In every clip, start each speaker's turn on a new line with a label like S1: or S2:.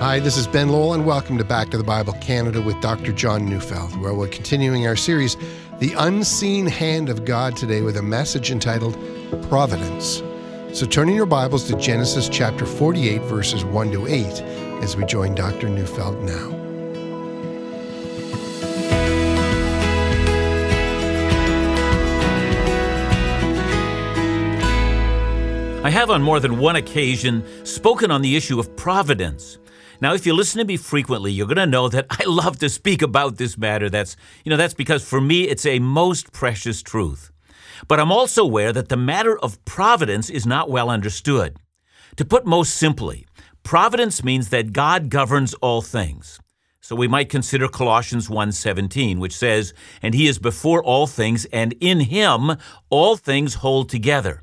S1: Hi, this is Ben Lowell, and welcome to Back to the Bible Canada with Dr. John Neufeld, where we're continuing our series, The Unseen Hand of God, today with a message entitled Providence. So turn in your Bibles to Genesis chapter 48, verses 1 to 8, as we join Dr. Neufeld now.
S2: I have on more than one occasion spoken on the issue of providence. Now, if you listen to me frequently, you're going to know that I love to speak about this matter. That's, you know, that's because for me it's a most precious truth. But I'm also aware that the matter of providence is not well understood. To put most simply, providence means that God governs all things. So we might consider Colossians 1:17, which says, "And he is before all things, and in him all things hold together."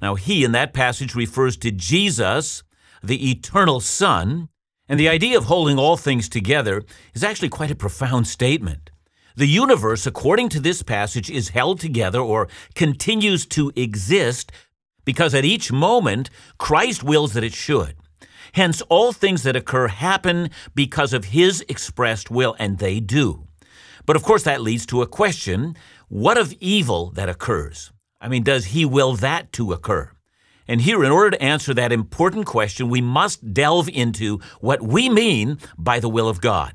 S2: Now, he in that passage refers to Jesus, the eternal Son, and the idea of holding all things together is actually quite a profound statement. The universe, according to this passage, is held together or continues to exist because at each moment Christ wills that it should. Hence, all things that occur happen because of His expressed will, and they do. But of course, that leads to a question what of evil that occurs? I mean, does He will that to occur? And here, in order to answer that important question, we must delve into what we mean by the will of God.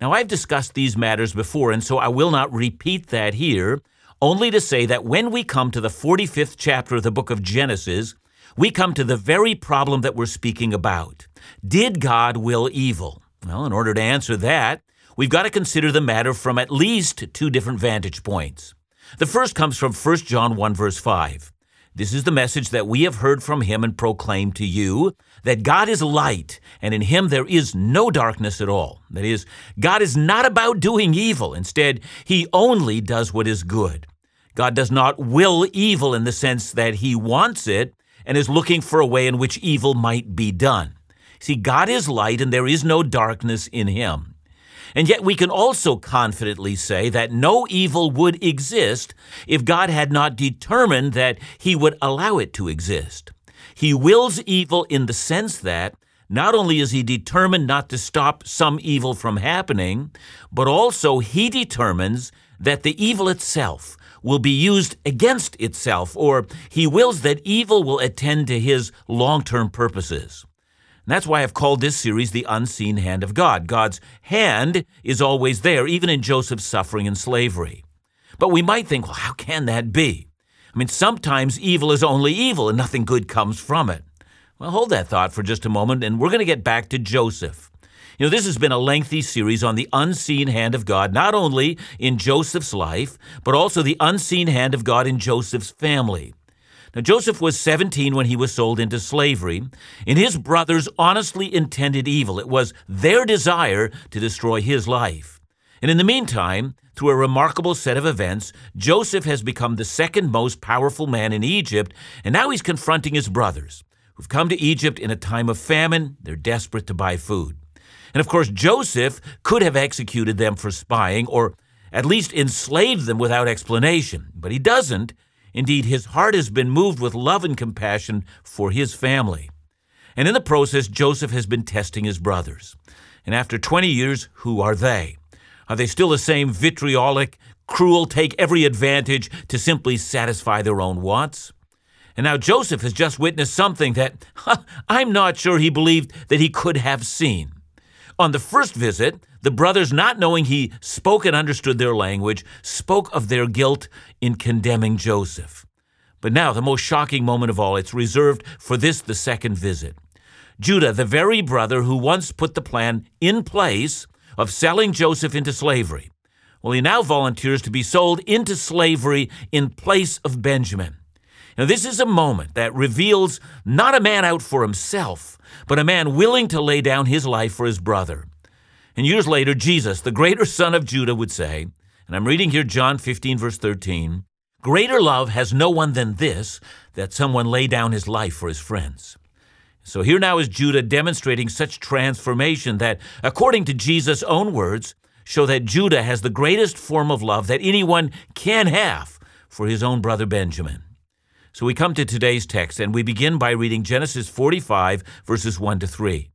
S2: Now, I've discussed these matters before, and so I will not repeat that here, only to say that when we come to the 45th chapter of the book of Genesis, we come to the very problem that we're speaking about. Did God will evil? Well, in order to answer that, we've got to consider the matter from at least two different vantage points. The first comes from 1 John 1, verse 5. This is the message that we have heard from him and proclaimed to you that God is light, and in him there is no darkness at all. That is, God is not about doing evil. Instead, he only does what is good. God does not will evil in the sense that he wants it and is looking for a way in which evil might be done. See, God is light, and there is no darkness in him. And yet we can also confidently say that no evil would exist if God had not determined that he would allow it to exist. He wills evil in the sense that not only is he determined not to stop some evil from happening, but also he determines that the evil itself will be used against itself, or he wills that evil will attend to his long term purposes. And that's why I've called this series The Unseen Hand of God. God's hand is always there, even in Joseph's suffering and slavery. But we might think, well, how can that be? I mean, sometimes evil is only evil and nothing good comes from it. Well, hold that thought for just a moment, and we're going to get back to Joseph. You know, this has been a lengthy series on the unseen hand of God, not only in Joseph's life, but also the unseen hand of God in Joseph's family. Now, Joseph was 17 when he was sold into slavery, and his brothers honestly intended evil. It was their desire to destroy his life. And in the meantime, through a remarkable set of events, Joseph has become the second most powerful man in Egypt, and now he's confronting his brothers, who've come to Egypt in a time of famine. They're desperate to buy food. And of course, Joseph could have executed them for spying or at least enslaved them without explanation, but he doesn't. Indeed, his heart has been moved with love and compassion for his family. And in the process, Joseph has been testing his brothers. And after 20 years, who are they? Are they still the same vitriolic, cruel, take every advantage to simply satisfy their own wants? And now Joseph has just witnessed something that I'm not sure he believed that he could have seen. On the first visit, the brothers, not knowing he spoke and understood their language, spoke of their guilt in condemning Joseph. But now, the most shocking moment of all, it's reserved for this, the second visit. Judah, the very brother who once put the plan in place of selling Joseph into slavery, well, he now volunteers to be sold into slavery in place of Benjamin. Now, this is a moment that reveals not a man out for himself, but a man willing to lay down his life for his brother. And years later, Jesus, the greater son of Judah, would say, and I'm reading here John 15, verse 13 Greater love has no one than this, that someone lay down his life for his friends. So here now is Judah demonstrating such transformation that, according to Jesus' own words, show that Judah has the greatest form of love that anyone can have for his own brother Benjamin. So we come to today's text, and we begin by reading Genesis 45, verses 1 to 3.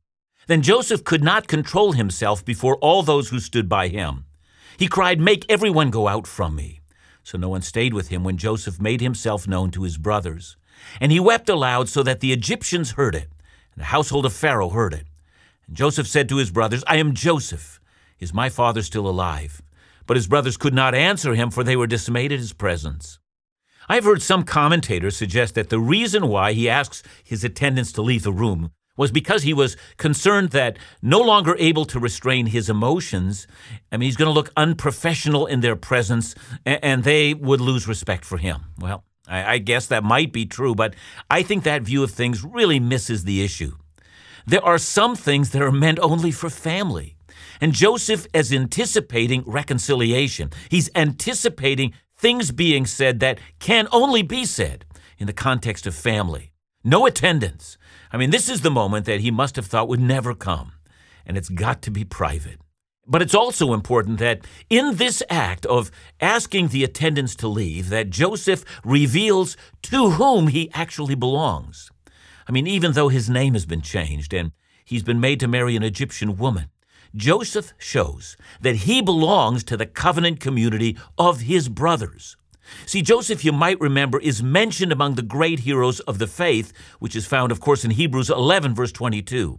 S2: Then Joseph could not control himself before all those who stood by him. He cried, Make everyone go out from me. So no one stayed with him when Joseph made himself known to his brothers. And he wept aloud so that the Egyptians heard it, and the household of Pharaoh heard it. And Joseph said to his brothers, I am Joseph. Is my father still alive? But his brothers could not answer him, for they were dismayed at his presence. I've heard some commentators suggest that the reason why he asks his attendants to leave the room was because he was concerned that no longer able to restrain his emotions, I mean, he's going to look unprofessional in their presence and they would lose respect for him. Well, I guess that might be true, but I think that view of things really misses the issue. There are some things that are meant only for family. And Joseph is anticipating reconciliation. He's anticipating things being said that can only be said in the context of family. No attendants, I mean, this is the moment that he must have thought would never come, and it's got to be private. But it's also important that in this act of asking the attendants to leave, that Joseph reveals to whom he actually belongs. I mean, even though his name has been changed and he's been made to marry an Egyptian woman, Joseph shows that he belongs to the covenant community of his brothers. See, Joseph, you might remember, is mentioned among the great heroes of the faith, which is found, of course, in Hebrews 11, verse 22.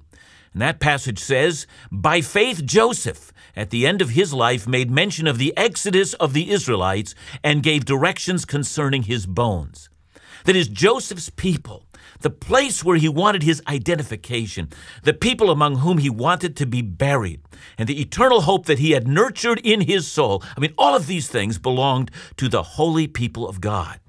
S2: And that passage says, By faith, Joseph, at the end of his life, made mention of the exodus of the Israelites and gave directions concerning his bones. That is, Joseph's people the place where he wanted his identification, the people among whom he wanted to be buried, and the eternal hope that he had nurtured in his soul. I mean, all of these things belonged to the holy people of God.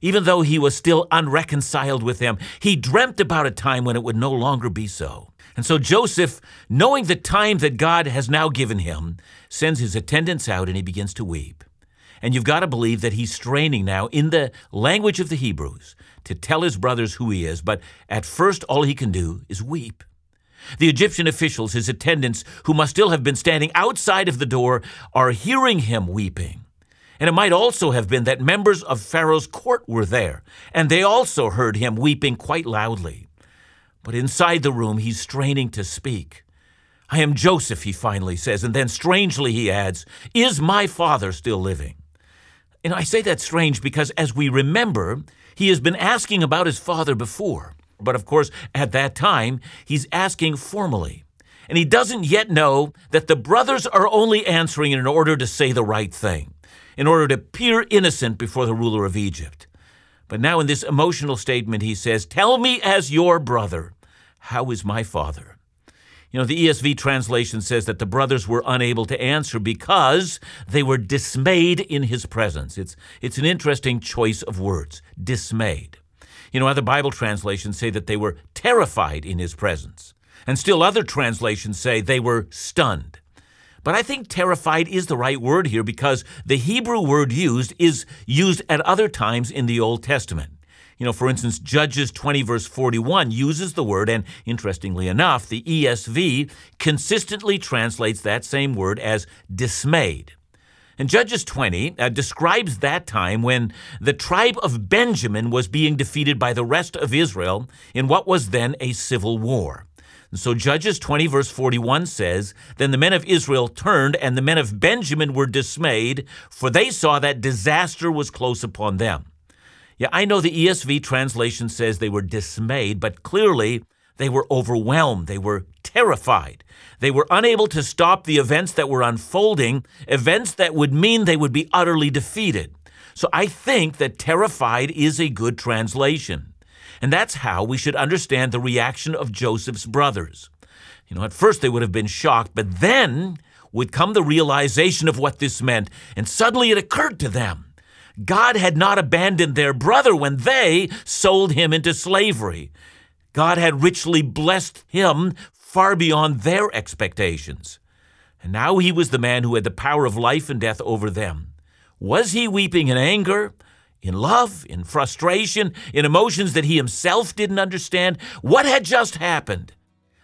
S2: Even though he was still unreconciled with them, he dreamt about a time when it would no longer be so. And so Joseph, knowing the time that God has now given him, sends his attendants out and he begins to weep. And you've got to believe that he's straining now in the language of the Hebrews to tell his brothers who he is, but at first all he can do is weep. The Egyptian officials, his attendants, who must still have been standing outside of the door, are hearing him weeping. And it might also have been that members of Pharaoh's court were there, and they also heard him weeping quite loudly. But inside the room, he's straining to speak. I am Joseph, he finally says, and then strangely he adds, Is my father still living? And I say that strange because as we remember, he has been asking about his father before. But of course, at that time, he's asking formally. And he doesn't yet know that the brothers are only answering in order to say the right thing, in order to appear innocent before the ruler of Egypt. But now, in this emotional statement, he says, Tell me as your brother, how is my father? You know, the ESV translation says that the brothers were unable to answer because they were dismayed in his presence. It's, it's an interesting choice of words dismayed. You know, other Bible translations say that they were terrified in his presence. And still other translations say they were stunned. But I think terrified is the right word here because the Hebrew word used is used at other times in the Old Testament. You know, for instance, Judges 20, verse 41 uses the word, and interestingly enough, the ESV consistently translates that same word as dismayed. And Judges 20 uh, describes that time when the tribe of Benjamin was being defeated by the rest of Israel in what was then a civil war. And so Judges 20, verse 41 says, Then the men of Israel turned, and the men of Benjamin were dismayed, for they saw that disaster was close upon them. Yeah, I know the ESV translation says they were dismayed, but clearly they were overwhelmed. They were terrified. They were unable to stop the events that were unfolding, events that would mean they would be utterly defeated. So I think that terrified is a good translation. And that's how we should understand the reaction of Joseph's brothers. You know, at first they would have been shocked, but then would come the realization of what this meant, and suddenly it occurred to them God had not abandoned their brother when they sold him into slavery. God had richly blessed him far beyond their expectations. And now he was the man who had the power of life and death over them. Was he weeping in anger, in love, in frustration, in emotions that he himself didn't understand? What had just happened?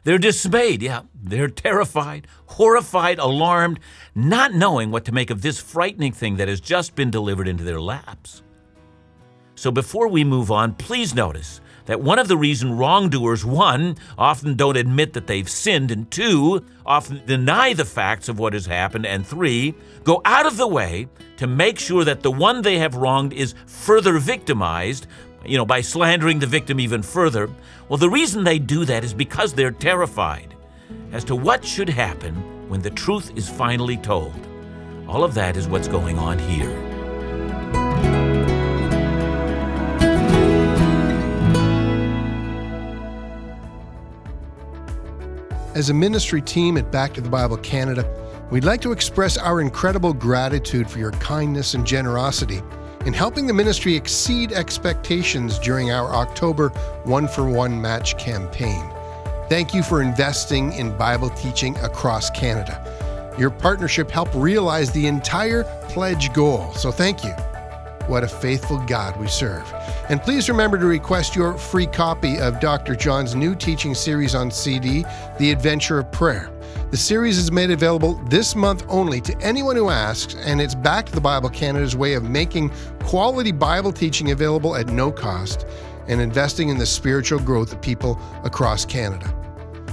S2: They're dismayed, yeah. They're terrified, horrified, alarmed, not knowing what to make of this frightening thing that has just been delivered into their laps. So before we move on, please notice that one of the reasons wrongdoers, one, often don't admit that they've sinned, and two, often deny the facts of what has happened, and three, go out of the way to make sure that the one they have wronged is further victimized, you know, by slandering the victim even further. Well, the reason they do that is because they're terrified as to what should happen when the truth is finally told. All of that is what's going on here.
S1: As a ministry team at Back to the Bible Canada, we'd like to express our incredible gratitude for your kindness and generosity in helping the ministry exceed expectations during our October One for One match campaign. Thank you for investing in Bible teaching across Canada. Your partnership helped realize the entire pledge goal, so thank you. What a faithful God we serve. And please remember to request your free copy of Dr. John's new teaching series on CD, The Adventure of Prayer. The series is made available this month only to anyone who asks, and it's Back to the Bible Canada's way of making quality Bible teaching available at no cost and investing in the spiritual growth of people across Canada.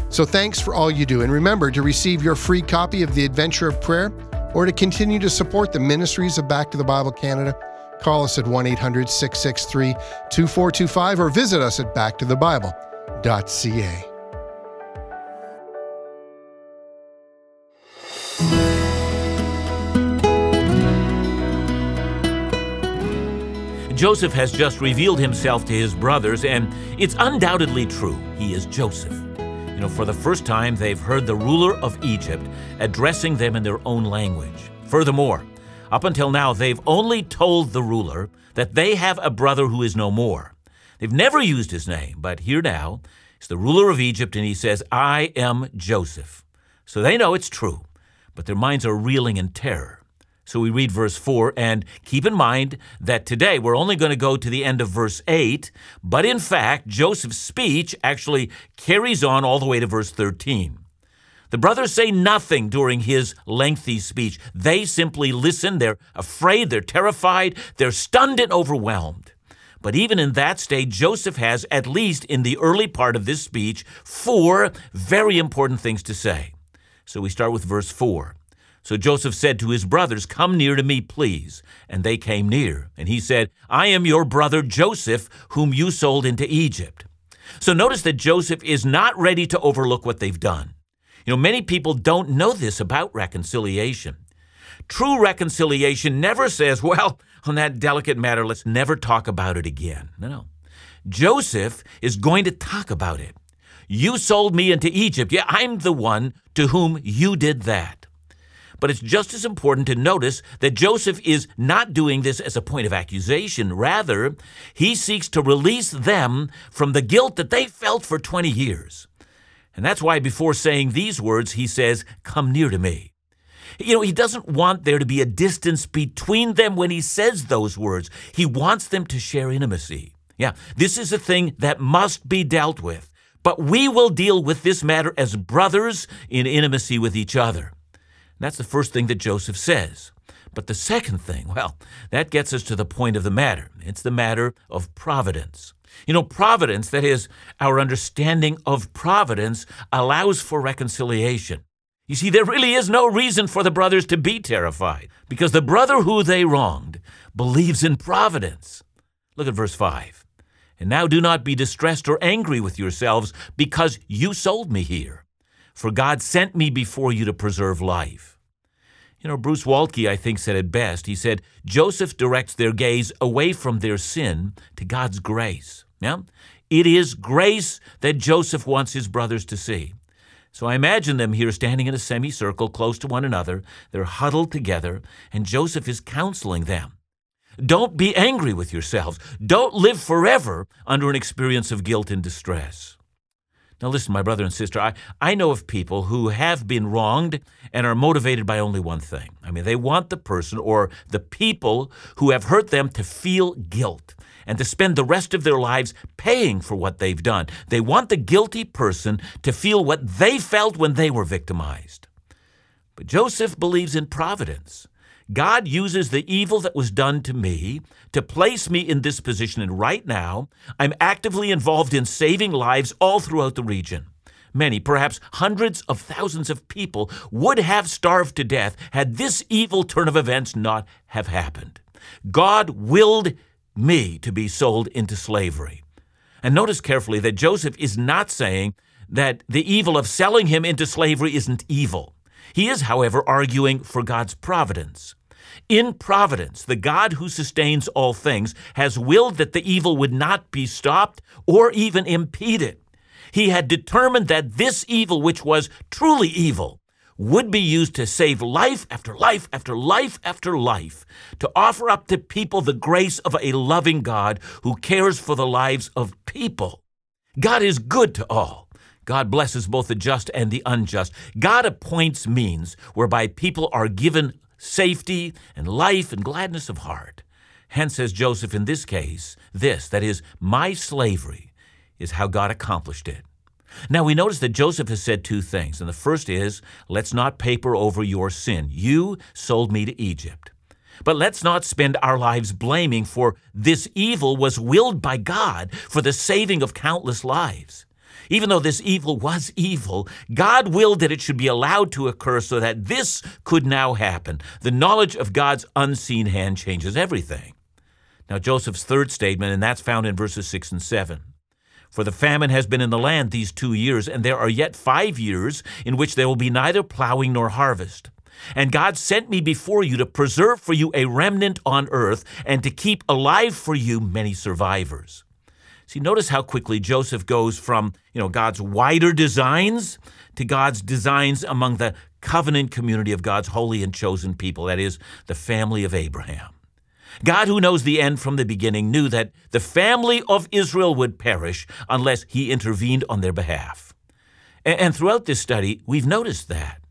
S1: So thanks for all you do, and remember to receive your free copy of The Adventure of Prayer or to continue to support the ministries of Back to the Bible Canada. Call us at 1 800 663 2425 or visit us at backtothebible.ca.
S2: Joseph has just revealed himself to his brothers, and it's undoubtedly true. He is Joseph. You know, for the first time, they've heard the ruler of Egypt addressing them in their own language. Furthermore, up until now, they've only told the ruler that they have a brother who is no more. They've never used his name, but here now, he's the ruler of Egypt, and he says, I am Joseph. So they know it's true, but their minds are reeling in terror. So we read verse 4, and keep in mind that today we're only going to go to the end of verse 8, but in fact, Joseph's speech actually carries on all the way to verse 13. The brothers say nothing during his lengthy speech. They simply listen. They're afraid, they're terrified, they're stunned and overwhelmed. But even in that state, Joseph has, at least in the early part of this speech, four very important things to say. So we start with verse 4. So Joseph said to his brothers, Come near to me, please. And they came near. And he said, I am your brother Joseph, whom you sold into Egypt. So notice that Joseph is not ready to overlook what they've done. You know, many people don't know this about reconciliation. True reconciliation never says, well, on that delicate matter, let's never talk about it again. No, no. Joseph is going to talk about it. You sold me into Egypt. Yeah, I'm the one to whom you did that. But it's just as important to notice that Joseph is not doing this as a point of accusation. Rather, he seeks to release them from the guilt that they felt for 20 years. And that's why before saying these words, he says, Come near to me. You know, he doesn't want there to be a distance between them when he says those words. He wants them to share intimacy. Yeah, this is a thing that must be dealt with. But we will deal with this matter as brothers in intimacy with each other. That's the first thing that Joseph says. But the second thing, well, that gets us to the point of the matter. It's the matter of providence. You know, providence, that is, our understanding of providence, allows for reconciliation. You see, there really is no reason for the brothers to be terrified because the brother who they wronged believes in providence. Look at verse 5. And now do not be distressed or angry with yourselves because you sold me here for God sent me before you to preserve life. You know, Bruce Waltke, I think, said it best. He said, Joseph directs their gaze away from their sin to God's grace. Yeah? It is grace that Joseph wants his brothers to see. So I imagine them here standing in a semicircle close to one another. They're huddled together, and Joseph is counseling them. Don't be angry with yourselves. Don't live forever under an experience of guilt and distress. Now, listen, my brother and sister, I, I know of people who have been wronged and are motivated by only one thing. I mean, they want the person or the people who have hurt them to feel guilt and to spend the rest of their lives paying for what they've done. They want the guilty person to feel what they felt when they were victimized. But Joseph believes in providence. God uses the evil that was done to me to place me in this position. And right now, I'm actively involved in saving lives all throughout the region. Many, perhaps hundreds of thousands of people would have starved to death had this evil turn of events not have happened. God willed me to be sold into slavery. And notice carefully that Joseph is not saying that the evil of selling him into slavery isn't evil. He is, however, arguing for God's providence. In providence, the God who sustains all things has willed that the evil would not be stopped or even impeded. He had determined that this evil, which was truly evil, would be used to save life after life after life after life, to offer up to people the grace of a loving God who cares for the lives of people. God is good to all. God blesses both the just and the unjust. God appoints means whereby people are given safety and life and gladness of heart. Hence, says Joseph in this case, this, that is, my slavery, is how God accomplished it. Now we notice that Joseph has said two things. And the first is, let's not paper over your sin. You sold me to Egypt. But let's not spend our lives blaming, for this evil was willed by God for the saving of countless lives. Even though this evil was evil, God willed that it should be allowed to occur so that this could now happen. The knowledge of God's unseen hand changes everything. Now, Joseph's third statement, and that's found in verses 6 and 7. For the famine has been in the land these two years, and there are yet five years in which there will be neither plowing nor harvest. And God sent me before you to preserve for you a remnant on earth and to keep alive for you many survivors. See, notice how quickly Joseph goes from, you know, God's wider designs to God's designs among the covenant community of God's holy and chosen people, that is, the family of Abraham. God, who knows the end from the beginning, knew that the family of Israel would perish unless he intervened on their behalf. And throughout this study, we've noticed that.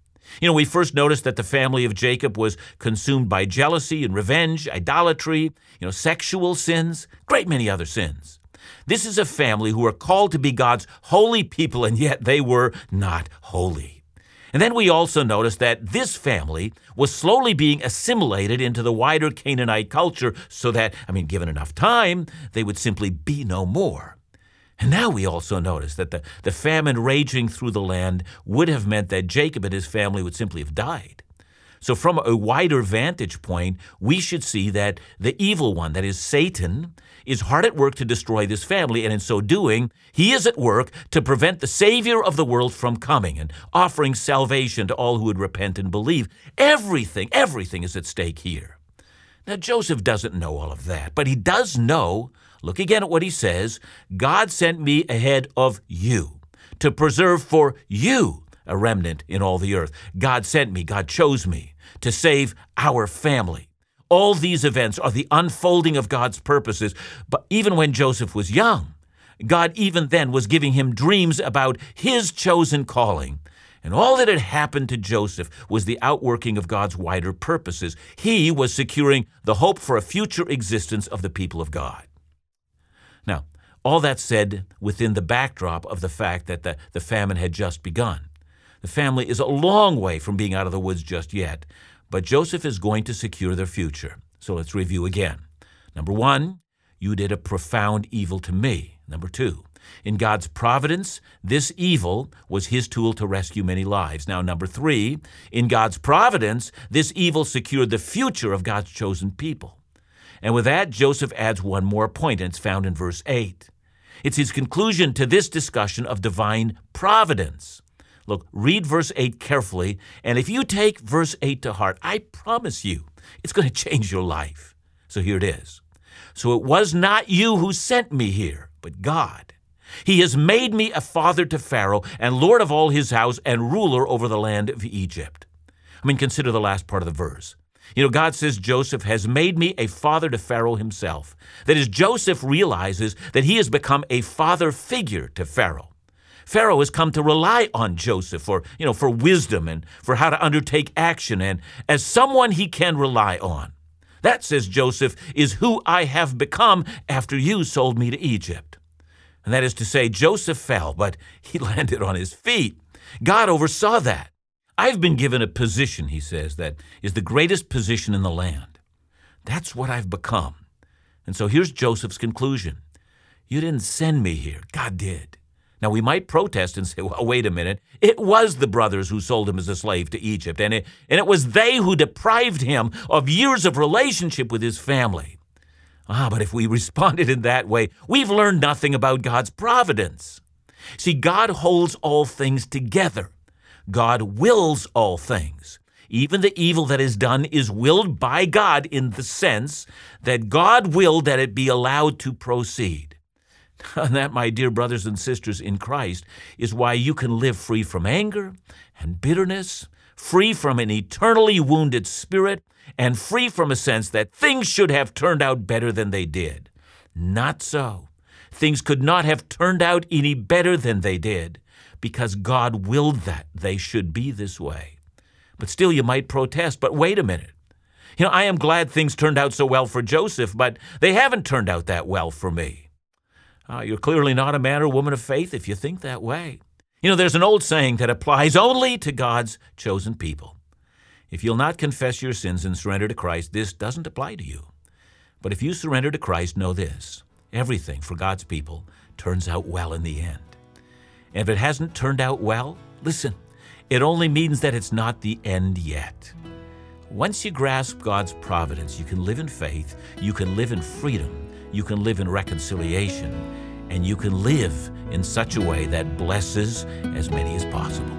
S2: You know, we first noticed that the family of Jacob was consumed by jealousy and revenge, idolatry, you know, sexual sins, great many other sins. This is a family who are called to be God's holy people, and yet they were not holy. And then we also notice that this family was slowly being assimilated into the wider Canaanite culture so that, I mean, given enough time, they would simply be no more. And now we also notice that the, the famine raging through the land would have meant that Jacob and his family would simply have died. So, from a wider vantage point, we should see that the evil one, that is Satan, is hard at work to destroy this family, and in so doing, he is at work to prevent the Savior of the world from coming and offering salvation to all who would repent and believe. Everything, everything is at stake here. Now, Joseph doesn't know all of that, but he does know, look again at what he says God sent me ahead of you to preserve for you a remnant in all the earth. God sent me, God chose me to save our family. All these events are the unfolding of God's purposes. But even when Joseph was young, God even then was giving him dreams about his chosen calling. And all that had happened to Joseph was the outworking of God's wider purposes. He was securing the hope for a future existence of the people of God. Now, all that said within the backdrop of the fact that the, the famine had just begun. The family is a long way from being out of the woods just yet, but Joseph is going to secure their future. So let's review again. Number one, you did a profound evil to me. Number two, in God's providence, this evil was his tool to rescue many lives. Now, number three, in God's providence, this evil secured the future of God's chosen people. And with that, Joseph adds one more point, and it's found in verse 8. It's his conclusion to this discussion of divine providence. Look, read verse 8 carefully, and if you take verse 8 to heart, I promise you it's going to change your life. So here it is. So it was not you who sent me here, but God. He has made me a father to Pharaoh and lord of all his house and ruler over the land of Egypt. I mean, consider the last part of the verse. You know, God says Joseph has made me a father to Pharaoh himself. That is, Joseph realizes that he has become a father figure to Pharaoh. Pharaoh has come to rely on Joseph for, you know, for wisdom and for how to undertake action and as someone he can rely on. That, says Joseph, is who I have become after you sold me to Egypt. And that is to say, Joseph fell, but he landed on his feet. God oversaw that. I've been given a position, he says, that is the greatest position in the land. That's what I've become. And so here's Joseph's conclusion You didn't send me here, God did. Now, we might protest and say, well, wait a minute. It was the brothers who sold him as a slave to Egypt, and it, and it was they who deprived him of years of relationship with his family. Ah, but if we responded in that way, we've learned nothing about God's providence. See, God holds all things together. God wills all things. Even the evil that is done is willed by God in the sense that God willed that it be allowed to proceed. And that, my dear brothers and sisters in Christ, is why you can live free from anger and bitterness, free from an eternally wounded spirit, and free from a sense that things should have turned out better than they did. Not so. Things could not have turned out any better than they did because God willed that they should be this way. But still, you might protest, but wait a minute. You know, I am glad things turned out so well for Joseph, but they haven't turned out that well for me. Uh, you're clearly not a man or woman of faith if you think that way. You know, there's an old saying that applies only to God's chosen people. If you'll not confess your sins and surrender to Christ, this doesn't apply to you. But if you surrender to Christ, know this everything for God's people turns out well in the end. And if it hasn't turned out well, listen, it only means that it's not the end yet. Once you grasp God's providence, you can live in faith, you can live in freedom, you can live in reconciliation, and you can live in such a way that blesses as many as possible.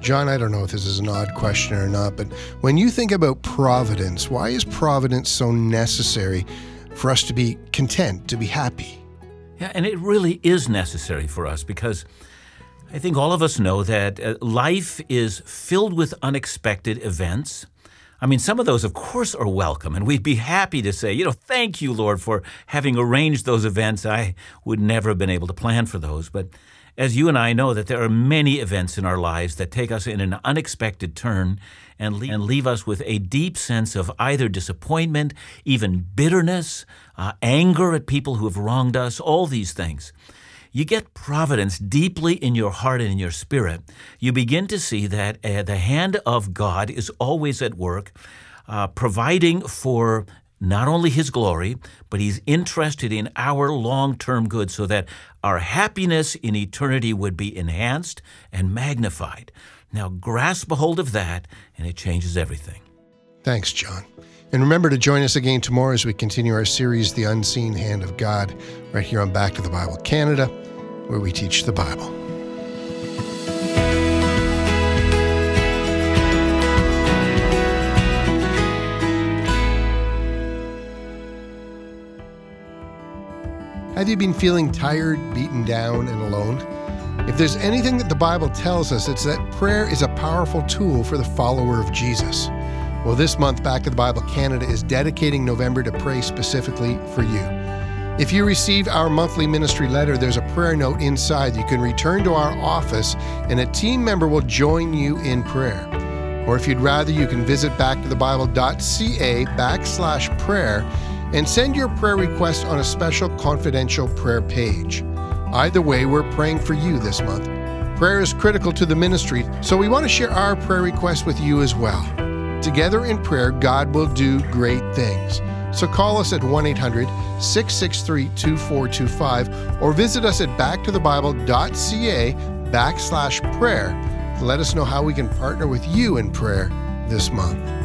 S1: John, I don't know if this is an odd question or not, but when you think about providence, why is providence so necessary for us to be content, to be happy?
S2: Yeah, and it really is necessary for us because I think all of us know that uh, life is filled with unexpected events. I mean, some of those, of course, are welcome, and we'd be happy to say, you know, thank you, Lord, for having arranged those events. I would never have been able to plan for those. But as you and I know that there are many events in our lives that take us in an unexpected turn and leave, and leave us with a deep sense of either disappointment, even bitterness, uh, anger at people who have wronged us, all these things. You get providence deeply in your heart and in your spirit. You begin to see that uh, the hand of God is always at work, uh, providing for not only His glory, but He's interested in our long term good so that our happiness in eternity would be enhanced and magnified. Now, grasp a hold of that, and it changes everything.
S1: Thanks, John. And remember to join us again tomorrow as we continue our series, The Unseen Hand of God, right here on Back to the Bible Canada, where we teach the Bible. Have you been feeling tired, beaten down, and alone? If there's anything that the Bible tells us, it's that prayer is a powerful tool for the follower of Jesus. Well, this month, Back to the Bible Canada is dedicating November to pray specifically for you. If you receive our monthly ministry letter, there's a prayer note inside. You can return to our office and a team member will join you in prayer. Or if you'd rather, you can visit backtothebible.ca backslash prayer and send your prayer request on a special confidential prayer page. Either way, we're praying for you this month. Prayer is critical to the ministry, so we want to share our prayer request with you as well. Together in prayer, God will do great things. So call us at 1 800 663 2425 or visit us at backtothebible.ca backslash prayer. Let us know how we can partner with you in prayer this month.